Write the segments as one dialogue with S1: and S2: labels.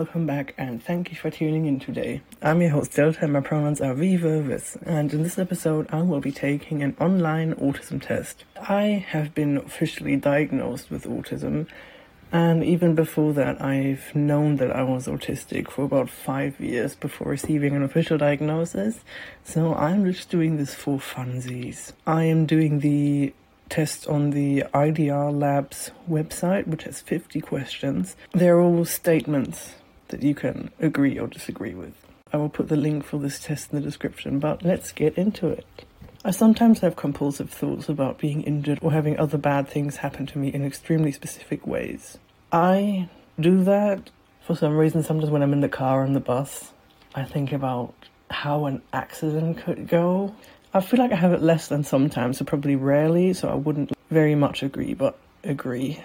S1: welcome back, and thank you for tuning in today. I'm your host Delta, and my pronouns are Vis, and in this episode, I will be taking an online autism test. I have been officially diagnosed with autism, and even before that, I've known that I was autistic for about five years before receiving an official diagnosis, so I'm just doing this for funsies. I am doing the test on the IDR Labs website, which has 50 questions. They're all statements that you can agree or disagree with. I will put the link for this test in the description, but let's get into it. I sometimes have compulsive thoughts about being injured or having other bad things happen to me in extremely specific ways. I do that for some reason sometimes when I'm in the car or on the bus. I think about how an accident could go I feel like I have it less than sometimes, so probably rarely, so I wouldn't very much agree, but agree.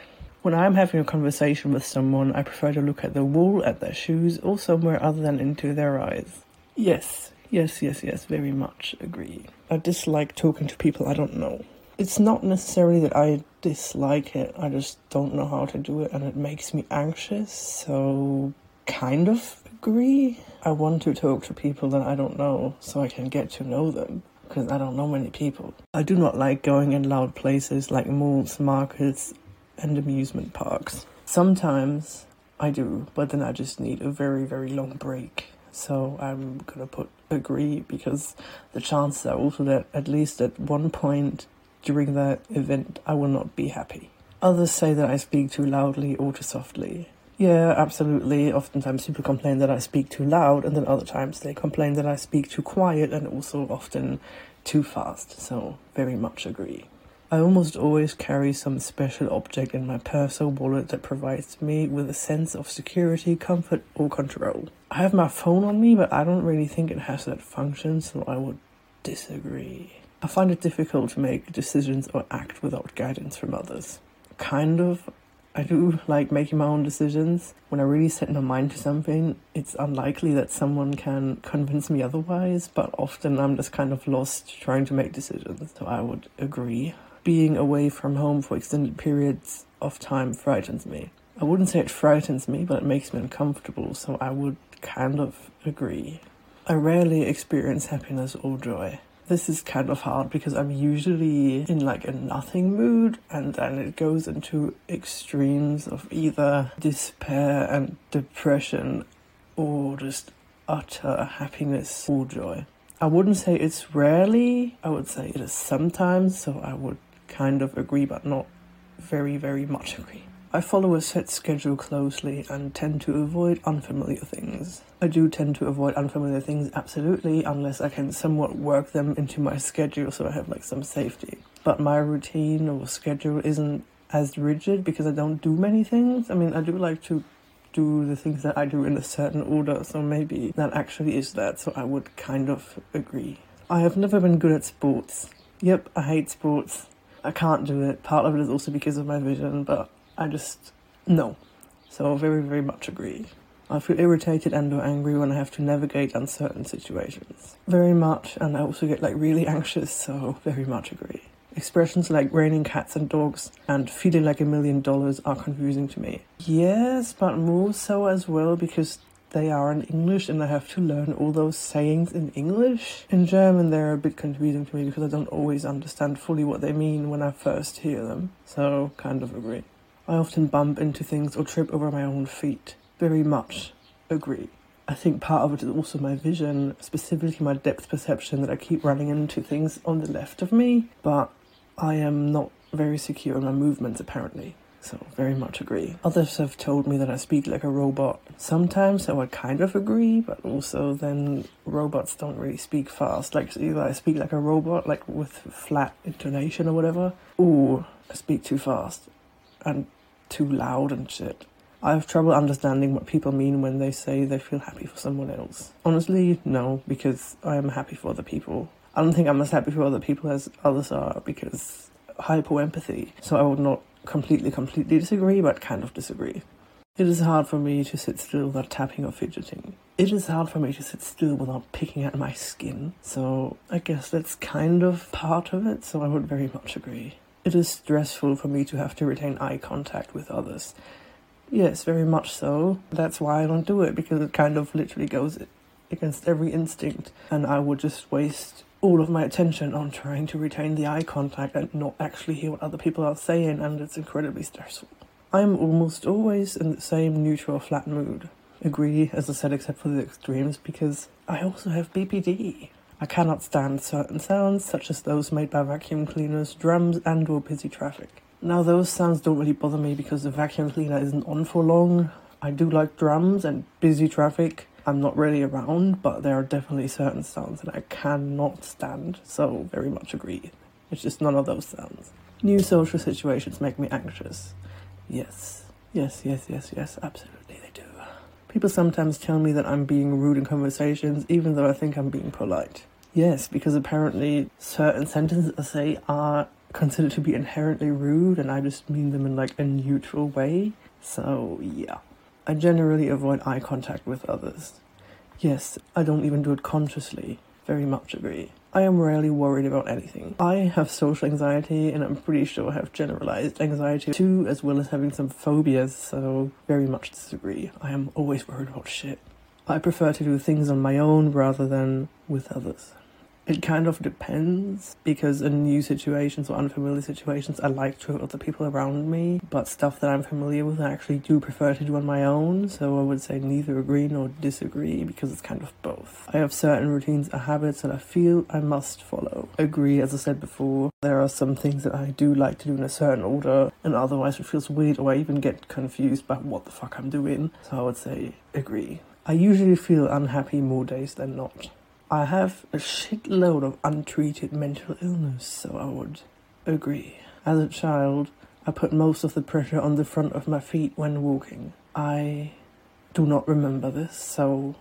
S1: When I'm having a conversation with someone, I prefer to look at the wall, at their shoes, or somewhere other than into their eyes. Yes, yes, yes, yes, very much agree. I dislike talking to people I don't know. It's not necessarily that I dislike it, I just don't know how to do it and it makes me anxious, so kind of agree. I want to talk to people that I don't know so I can get to know them because I don't know many people. I do not like going in loud places like malls, markets, and amusement parks. Sometimes I do, but then I just need a very, very long break. So I'm gonna put agree because the chances are also that at least at one point during that event I will not be happy. Others say that I speak too loudly or too softly. Yeah, absolutely. Oftentimes people complain that I speak too loud, and then other times they complain that I speak too quiet and also often too fast. So, very much agree. I almost always carry some special object in my purse or wallet that provides me with a sense of security, comfort, or control. I have my phone on me, but I don't really think it has that function, so I would disagree. I find it difficult to make decisions or act without guidance from others. Kind of, I do like making my own decisions. When I really set my mind to something, it's unlikely that someone can convince me otherwise, but often I'm just kind of lost trying to make decisions. So I would agree. Being away from home for extended periods of time frightens me. I wouldn't say it frightens me, but it makes me uncomfortable, so I would kind of agree. I rarely experience happiness or joy. This is kind of hard because I'm usually in like a nothing mood and then it goes into extremes of either despair and depression or just utter happiness or joy. I wouldn't say it's rarely, I would say it is sometimes, so I would kind of agree but not very, very much agree. I follow a set schedule closely and tend to avoid unfamiliar things. I do tend to avoid unfamiliar things absolutely unless I can somewhat work them into my schedule so I have like some safety. But my routine or schedule isn't as rigid because I don't do many things. I mean, I do like to do the things that I do in a certain order, so maybe that actually is that, so I would kind of agree. I have never been good at sports. Yep, I hate sports. I can't do it. Part of it is also because of my vision, but I just no. So very very much agree. I feel irritated and or angry when I have to navigate uncertain situations. Very much, and I also get like really anxious, so very much agree. Expressions like raining cats and dogs and feeling like a million dollars are confusing to me. Yes, but more so as well because they are in English and I have to learn all those sayings in English. In German, they're a bit confusing to me because I don't always understand fully what they mean when I first hear them. So, kind of agree. I often bump into things or trip over my own feet. Very much agree. I think part of it is also my vision, specifically my depth perception, that I keep running into things on the left of me, but I am not very secure in my movements apparently. So, very much agree. Others have told me that I speak like a robot. Sometimes so I kind of agree, but also then robots don't really speak fast. Like, either I speak like a robot, like with flat intonation or whatever, or I speak too fast and too loud and shit. I have trouble understanding what people mean when they say they feel happy for someone else. Honestly, no, because I am happy for other people. I don't think I'm as happy for other people as others are because hypo empathy. So I would not completely, completely disagree, but kind of disagree. It is hard for me to sit still without tapping or fidgeting. It is hard for me to sit still without picking at my skin. So I guess that's kind of part of it, so I would very much agree. It is stressful for me to have to retain eye contact with others. Yes, very much so. That's why I don't do it because it kind of literally goes against every instinct, and I would just waste all of my attention on trying to retain the eye contact and not actually hear what other people are saying, and it's incredibly stressful. I'm almost always in the same neutral, flat mood. Agree, as I said, except for the extremes, because I also have BPD. I cannot stand certain sounds, such as those made by vacuum cleaners, drums, and or busy traffic. Now, those sounds don't really bother me because the vacuum cleaner isn't on for long. I do like drums and busy traffic. I'm not really around, but there are definitely certain sounds that I cannot stand, so very much agree. It's just none of those sounds. New social situations make me anxious. Yes, yes, yes, yes, yes, absolutely they do. People sometimes tell me that I'm being rude in conversations, even though I think I'm being polite. Yes, because apparently certain sentences I say are considered to be inherently rude, and I just mean them in like a neutral way. So, yeah. I generally avoid eye contact with others. Yes, I don't even do it consciously. Very much agree. I am rarely worried about anything. I have social anxiety and I'm pretty sure I have generalized anxiety too, as well as having some phobias, so very much disagree. I am always worried about shit. I prefer to do things on my own rather than with others. It kind of depends because in new situations or unfamiliar situations, I like to have other people around me, but stuff that I'm familiar with, I actually do prefer to do on my own. So I would say neither agree nor disagree because it's kind of both. I have certain routines or habits that I feel I must follow. Agree, as I said before, there are some things that I do like to do in a certain order, and otherwise it feels weird or I even get confused about what the fuck I'm doing. So I would say agree. I usually feel unhappy more days than not. I have a shitload of untreated mental illness, so I would agree. As a child, I put most of the pressure on the front of my feet when walking. I do not remember this, so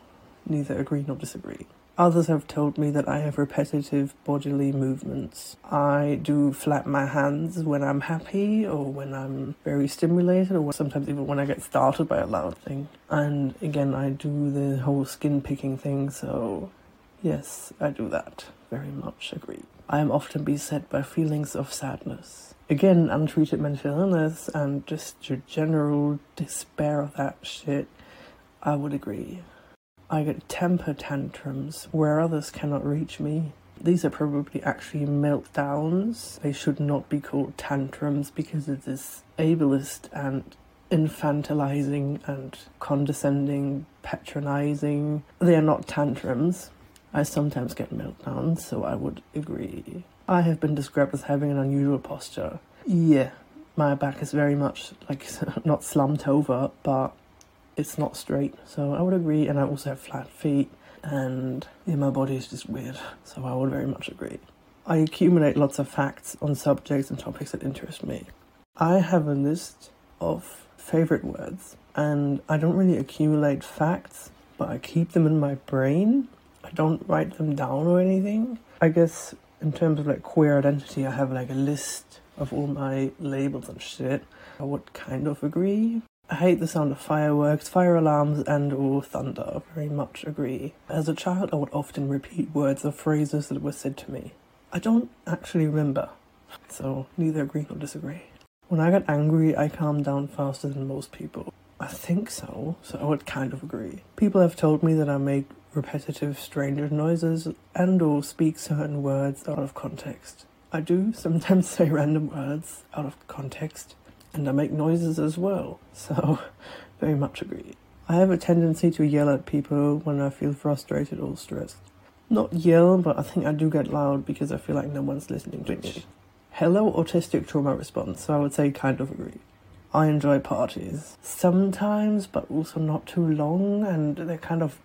S1: neither agree nor disagree. Others have told me that I have repetitive bodily movements. I do flap my hands when I'm happy or when I'm very stimulated or sometimes even when I get startled by a loud thing. And again, I do the whole skin picking thing, so Yes, I do that. Very much agree. I am often beset by feelings of sadness. Again, untreated mental illness and just your general despair of that shit. I would agree. I get temper tantrums where others cannot reach me. These are probably actually meltdowns. They should not be called tantrums because it is ableist and infantilizing and condescending, patronizing. They are not tantrums. I sometimes get meltdowns, so I would agree. I have been described as having an unusual posture. Yeah, my back is very much like not slumped over, but it's not straight, so I would agree. And I also have flat feet, and yeah, my body is just weird, so I would very much agree. I accumulate lots of facts on subjects and topics that interest me. I have a list of favorite words, and I don't really accumulate facts, but I keep them in my brain I don't write them down or anything. I guess in terms of like queer identity, I have like a list of all my labels and shit. I would kind of agree. I hate the sound of fireworks, fire alarms, and or thunder. Very much agree. As a child, I would often repeat words or phrases that were said to me. I don't actually remember, so neither agree nor disagree. When I get angry, I calm down faster than most people. I think so, so I would kind of agree. People have told me that I make repetitive stranger noises and or speak certain words out of context. I do sometimes say random words out of context and I make noises as well, so very much agree. I have a tendency to yell at people when I feel frustrated or stressed. Not yell, but I think I do get loud because I feel like no one's listening to me. Hello, autistic trauma response, so I would say kind of agree. I enjoy parties sometimes, but also not too long, and they're kind of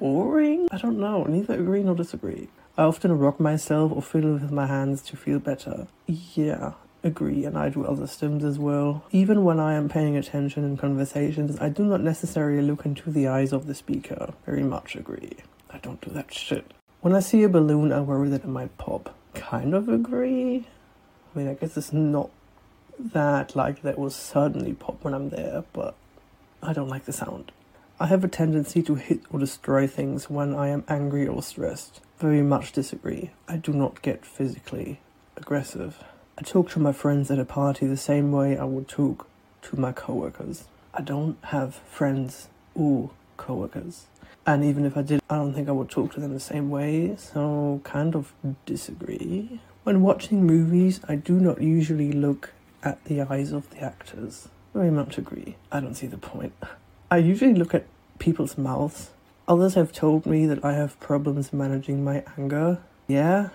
S1: boring? I don't know, neither agree nor disagree. I often rock myself or fiddle with my hands to feel better. Yeah, agree, and I do other stims as well. Even when I am paying attention in conversations, I do not necessarily look into the eyes of the speaker. Very much agree. I don't do that shit. When I see a balloon, I worry that it might pop. Kind of agree. I mean, I guess it's not that like that will suddenly pop when I'm there, but I don't like the sound. I have a tendency to hit or destroy things when I am angry or stressed. Very much disagree. I do not get physically aggressive. I talk to my friends at a party the same way I would talk to my coworkers. I don't have friends or coworkers. And even if I did, I don't think I would talk to them the same way, so kind of disagree. When watching movies, I do not usually look at the eyes of the actors. Very much agree. I don't see the point. I usually look at people's mouths. Others have told me that I have problems managing my anger. Yeah,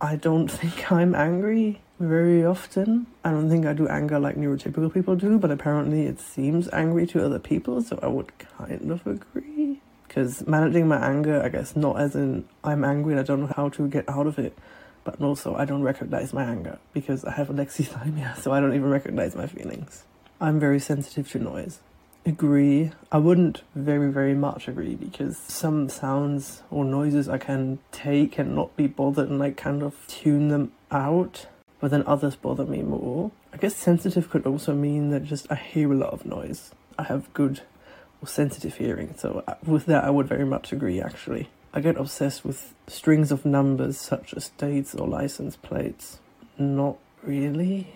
S1: I don't think I'm angry very often. I don't think I do anger like neurotypical people do, but apparently it seems angry to other people, so I would kind of agree. Because managing my anger, I guess, not as in I'm angry and I don't know how to get out of it, but also I don't recognize my anger because I have alexithymia, so I don't even recognize my feelings. I'm very sensitive to noise. Agree. I wouldn't very, very much agree because some sounds or noises I can take and not be bothered and like kind of tune them out, but then others bother me more. I guess sensitive could also mean that just I hear a lot of noise. I have good or sensitive hearing, so uh, with that I would very much agree actually. I get obsessed with strings of numbers such as dates or license plates. Not really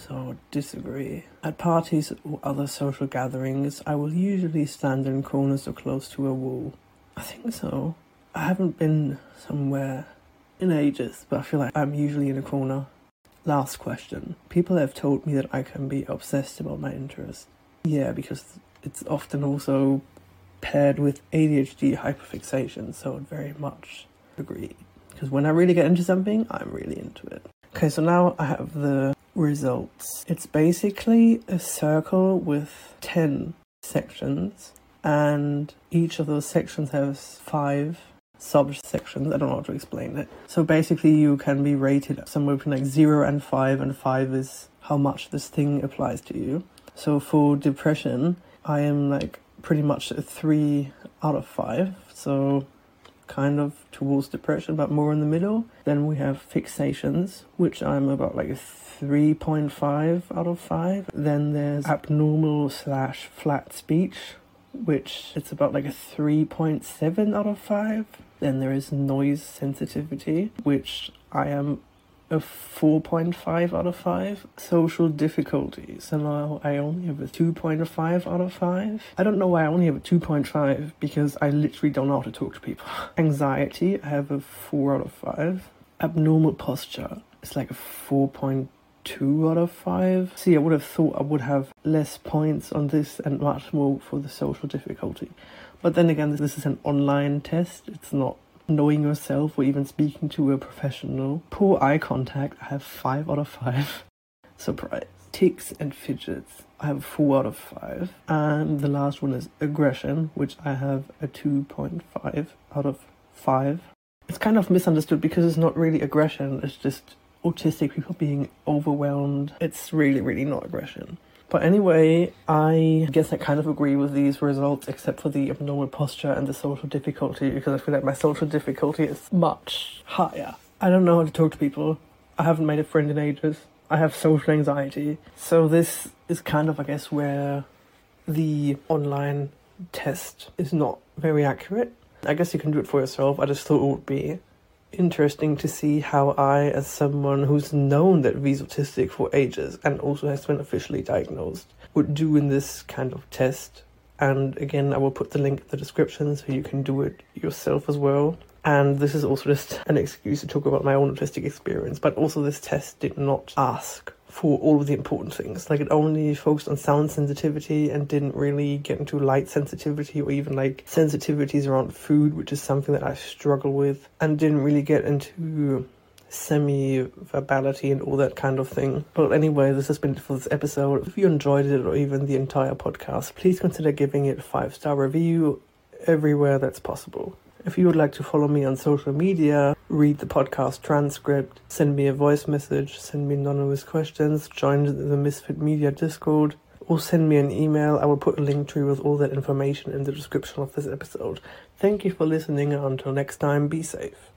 S1: so disagree. At parties or other social gatherings, I will usually stand in corners or close to a wall. I think so. I haven't been somewhere in ages, but I feel like I'm usually in a corner. Last question. People have told me that I can be obsessed about my interests. Yeah, because it's often also paired with ADHD hyperfixation, so I'd very much agree. Because when I really get into something, I'm really into it. Okay, so now I have the results. It's basically a circle with 10 sections, and each of those sections has five subsections. I don't know how to explain it. So basically, you can be rated somewhere between like 0 and 5, and 5 is how much this thing applies to you. So for depression, I am like pretty much a 3 out of 5. So kind of towards depression, but more in the middle. Then we have fixations, which I'm about like a 3.5 out of 5. Then there's abnormal slash flat speech, which it's about like a 3.7 out of 5. Then there is noise sensitivity, which I am a 4.5 out of 5. Social difficulties, and now I only have a 2.5 out of 5. I don't know why I only have a 2.5 because I literally don't know how to talk to people. Anxiety, I have a 4 out of 5. Abnormal posture, it's like a 4.2 out of 5. See, I would have thought I would have less points on this and much more for the social difficulty. But then again, this is an online test, it's not knowing yourself or even speaking to a professional. Poor eye contact, I have 5 out of 5. Surprise. Tics and fidgets, I have 4 out of 5. And the last one is aggression, which I have a 2.5 out of 5. It's kind of misunderstood because it's not really aggression, it's just autistic people being overwhelmed. It's really, really not aggression. But anyway, I guess I kind of agree with these results, except for the abnormal posture and the social difficulty, because I feel like my social difficulty is much higher. I don't know how to talk to people. I haven't made a friend in ages. I have social anxiety. So this is kind of, I guess, where the online test is not very accurate. I guess you can do it for yourself. I just thought it would be interesting to see how I, as someone who's known that he's autistic for ages and also has been officially diagnosed, would do in this kind of test. And again, I will put the link in the description so you can do it yourself as well. And this is also just an excuse to talk about my own autistic experience, but also this test did not ask for all of the important things. Like it only focused on sound sensitivity and didn't really get into light sensitivity or even like sensitivities around food, which is something that I struggle with, and didn't really get into semi verbality and all that kind of thing. But anyway, this has been it for this episode. If you enjoyed it or even the entire podcast, please consider giving it a five star review everywhere that's possible. If you would like to follow me on social media, read the podcast transcript, send me a voice message, send me anonymous questions, join the Misfit Media Discord, or send me an email, I will put a link to you with all that information in the description of this episode. Thank you for listening, and until next time, be safe.